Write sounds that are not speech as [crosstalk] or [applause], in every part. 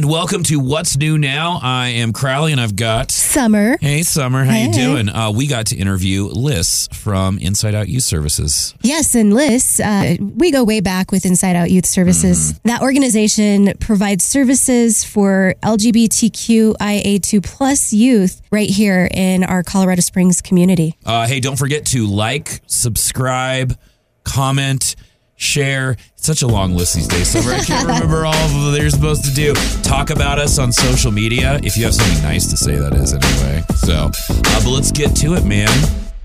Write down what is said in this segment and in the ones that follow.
And welcome to What's New Now. I am Crowley, and I've got Summer. Hey, Summer. How you doing? Uh, we got to interview Liz from Inside Out Youth Services. Yes, and Liz, uh, we go way back with Inside Out Youth Services. That organization provides services for LGBTQIA2 plus youth right here in our Colorado Springs community. Uh, hey, don't forget to like, subscribe, comment, share. It's such a long list these days, so I can't [laughs] remember all of them that you're supposed to do. Talk about us on social media if you have something nice to say. That is anyway. So, uh, but let's get to it, man.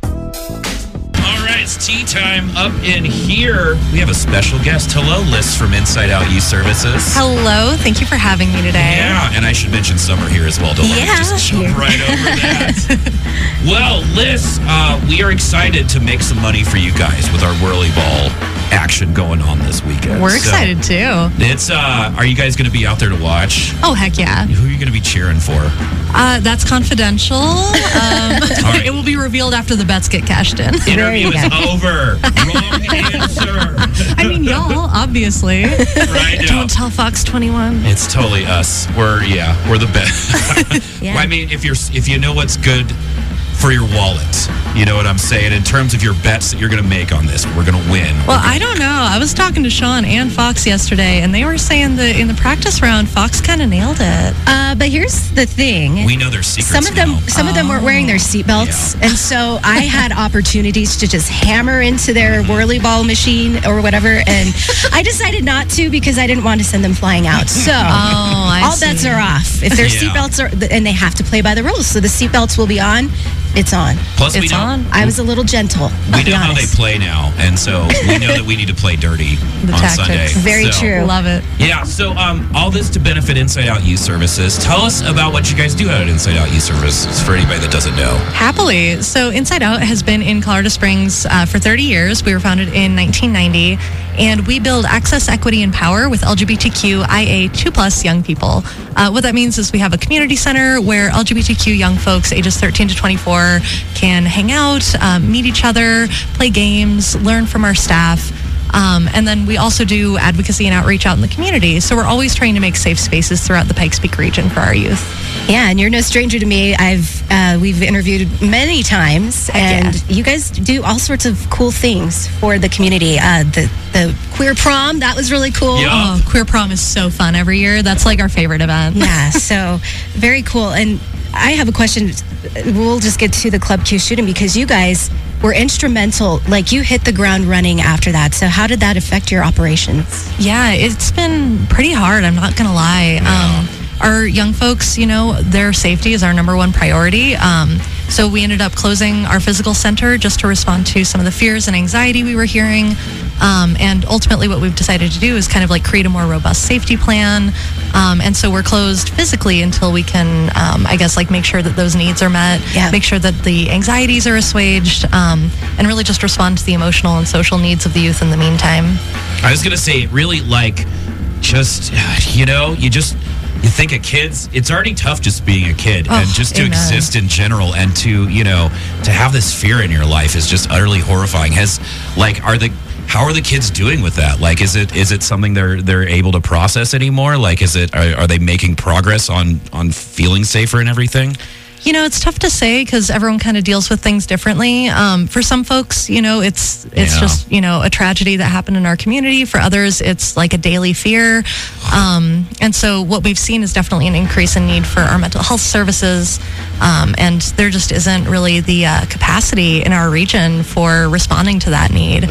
All right, it's tea time up in here. We have a special guest. Hello, Liz from Inside Out Youth Services. Hello, thank you for having me today. Yeah, and I should mention Summer here as well. Don't let me Yeah. just jump right over that. [laughs] well, Liz, uh, we are excited to make some money for you guys with our Whirly Ball action going on this weekend. We're So, excited too. it's uh, are you guys going to be out there to watch? Oh heck yeah! Who are you going to be cheering for? Uh, that's confidential. [laughs] Um, right. It will be revealed after the bets get cashed in. Interview you is over. Wrong [laughs] answer. I mean, y'all obviously right don't tell Fox Twenty One. It's totally us. We're yeah, we're the best. [laughs] Yeah. Well, I mean, if you're if you know what's good for your wallet, you know what I'm saying. In terms of your bets that you're going to make on this, we're going to win. Well, I don't know. I was talking to Sean and Fox yesterday, and they were saying that in the practice round, Fox kind of nailed it. Uh, but here's the thing. we know their secrets. some of them, now. some of them weren't wearing their seatbelts, and so I [laughs] had opportunities to just hammer into their whirly ball machine or whatever, and I decided not to because I didn't want to send them flying out. So [laughs] Oh, I all see. bets are off. If their Yeah. seatbelts are, and they have to play by the rules, so the seatbelts will be on. It's on. Plus, we It's know on. I was a little gentle. we I'll know how they play now, and so we know that we need to play dirty [laughs] The on tactics. Sunday. Very So- true. Love it. Yeah. So, um, all this to benefit Inside Out Youth Services. Tell us about what you guys do at Inside Out Youth Services for anybody that doesn't know. Happily. So, Inside Out has been in Colorado Springs uh, for 30 years. We were founded in 1990, and we build access, equity, and power with LGBTQIA2 plus young people. Uh, what that means is we have a community center where LGBTQ young folks ages 13 to 24 can hang out, um, meet each other, play games, learn from our staff. Um, and then we also do advocacy and outreach out in the community. So we're always trying to make safe spaces throughout the Pikes Peak region for our youth. Yeah, and you're no stranger to me. I've uh, we've interviewed many times, Heck and you guys do all sorts of cool things for the community. Uh, the the queer prom that was really cool. Yeah. Oh, Queer Prom is so fun every year. That's like our favorite event. Yeah, [laughs] so very cool. And I have a question. We'll just get to the Club Q shooting because you guys were instrumental. Like you hit the ground running after that. So how did that affect your operations? Yeah, it's been pretty hard. I'm not going to lie. Um, our young folks, you know, their safety is our number one priority. Um, so we ended up closing our physical center just to respond to some of the fears and anxiety we were hearing. Um, and ultimately, what we've decided to do is kind of like create a more robust safety plan. Um, and so we're closed physically until we can, um, I guess, like make sure that those needs are met, Yeah. make sure that the anxieties are assuaged, um, and really just respond to the emotional and social needs of the youth in the meantime. I was gonna say, really like, just [sighs] you know, you just you think of kids. It's already tough just being a kid, Oh, and just to amen. exist in general, and to you know, to have this fear in your life is just utterly horrifying. Has like, are the how are the kids doing with that? Like, is it is it something they're they're able to process anymore? Like, is it are, are they making progress on on feeling safer and everything? You know, it's tough to say because everyone kind of deals with things differently. Um, for some folks, you know, it's it's Yeah. just you know a tragedy that happened in our community. For others, it's like a daily fear. Um, and so, what we've seen is definitely an increase in need for our mental health services. Um, and there just isn't really the uh, capacity in our region for responding to that need.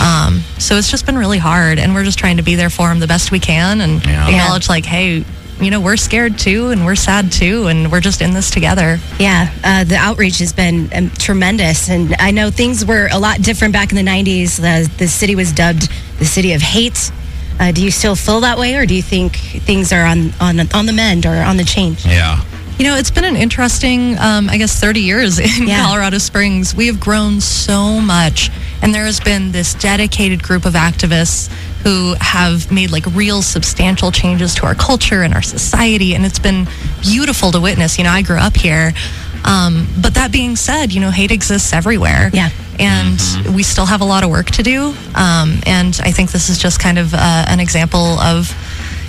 Um, so it's just been really hard, and we're just trying to be there for them the best we can and Yeah. acknowledge, like, hey. You know, we're scared too, and we're sad too, and we're just in this together. Yeah, uh, the outreach has been um, tremendous, and I know things were a lot different back in the '90s. The, the city was dubbed the city of hate. Uh, do you still feel that way, or do you think things are on on on the mend or on the change? Yeah. You know, it's been an interesting, um, I guess, 30 years [laughs] in Yeah. Colorado Springs. We have grown so much, and there has been this dedicated group of activists who have made like real substantial changes to our culture and our society, and it's been beautiful to witness. You know, I grew up here. Um, but that being said, you know, hate exists everywhere. Yeah. And we still have a lot of work to do. Um, and I think this is just kind of uh, an example of,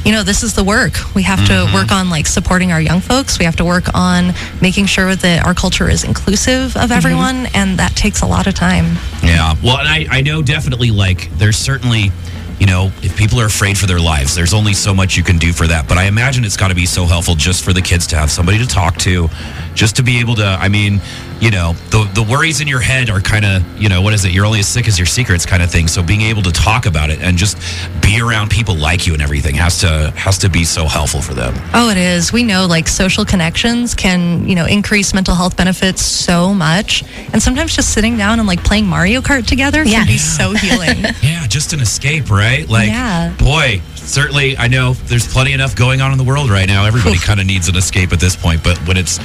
you know, this is the work. We have Mm-hmm. to work on like supporting our young folks. We have to work on making sure that our culture is inclusive Mm-hmm. of everyone, and that takes a lot of time. Yeah. Well, and I, I know definitely like there's certainly, you know, if people are afraid for their lives, there's only so much you can do for that. But I imagine it's got to be so helpful just for the kids to have somebody to talk to, just to be able to, I mean, you know, the, the worries in your head are kind of, you know, what is it? You're only as sick as your secrets kind of thing. So being able to talk about it and just be around people like you and everything has to, has to be so helpful for them. Oh, it is. We know like social connections can, you know, increase mental health benefits so much. And sometimes just sitting down and like playing Mario Kart together Yeah. can be so healing. [laughs] Yeah, just an escape, right? Like, Yeah. boy, certainly, I know there's plenty enough going on in the world right now. Everybody [laughs] kind of needs an escape at this point, but when it's,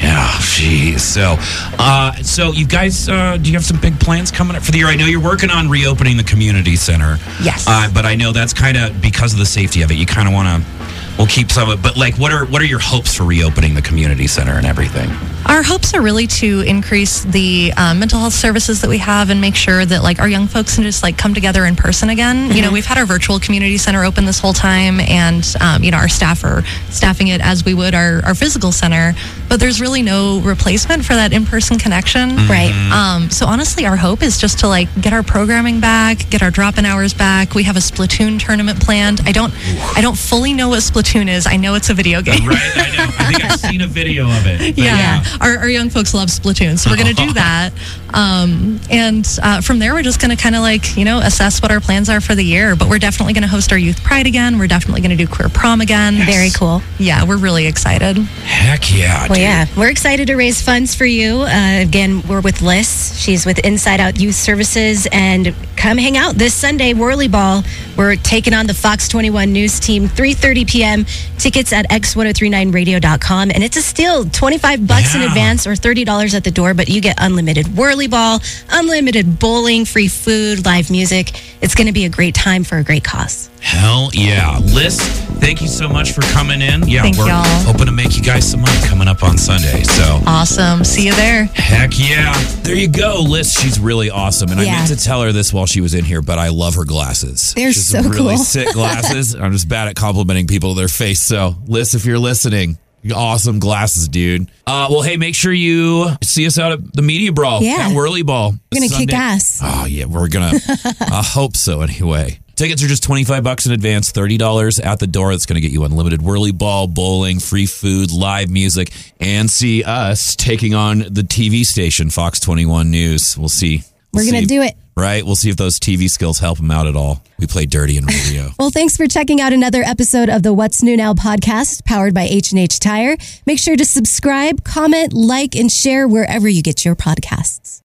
yeah, geez. So, uh, so you guys, uh, do you have some big plans coming up for the year? I know you're working on reopening the community center. Yes. Uh, but I know that's kind of because of the safety of it. You kind of want to. We'll keep some of it, but like, what are what are your hopes for reopening the community center and everything? Our hopes are really to increase the uh, mental health services that we have and make sure that like our young folks can just like come together in person again. You know, we've had our virtual community center open this whole time, and um, you know our staff are staffing it as we would our, our physical center. But there's really no replacement for that in-person connection. Right. Um, so honestly, our hope is just to like get our programming back, get our drop-in hours back. We have a Splatoon tournament planned. I don't, I don't fully know what Splatoon is. I know it's a video game. Right, I know. I think I've seen a video of it. but Yeah, Our, our young folks love Splatoon, so we're going to do [laughs] that. Um, and uh, from there, we're just going to kind of like, you know, assess what our plans are for the year. But we're definitely going to host our Youth Pride again. We're definitely going to do Queer Prom again. Very cool. Yeah, we're really excited. Heck yeah. Well, dude. yeah, we're excited to raise funds for you. Uh, again, we're with Liz. She's with Inside Out Youth Services, and come hang out this Sunday, Whirly Ball. We're taking on the Fox 21 News Team, 3:30 p.m. Tickets at x1039radio.com, and it's a steal, 25 bucks in advance or $30 at the door, but you get unlimited Whirly Ball, unlimited bowling, free food, live music. It's going to be a great time for a great cause. Hell yeah. Liz, thank you so much for coming in. Yeah, Thank we're y'all. hoping to make you guys some money coming up on Sunday. So, Awesome. See you there. heck yeah. There you go, Liz. She's really awesome. And I Yeah. meant to tell her this while she was in here, but I love her glasses. They're She's so really cool. sick [laughs] glasses. I'm just bad at complimenting people to their face. So, Liz, if you're listening, awesome glasses, dude. Uh, well, hey, make sure you see us out at the Media Brawl. Yeah. At Whirly Ball. We're gonna kick ass. Oh yeah, we're gonna. [laughs] I hope so. Anyway, tickets are just twenty five bucks in advance, thirty dollars at the door. That's gonna get you unlimited whirly ball, bowling, free food, live music, and see us taking on the TV station Fox Twenty One News. We'll see. We're We'll gonna do it. Right, we'll see if those TV skills help them out at all. We play dirty in radio. [laughs] Well, thanks for checking out another episode of the What's New Now podcast powered by H&H Tire. Make sure to subscribe, comment, like, and share wherever you get your podcasts.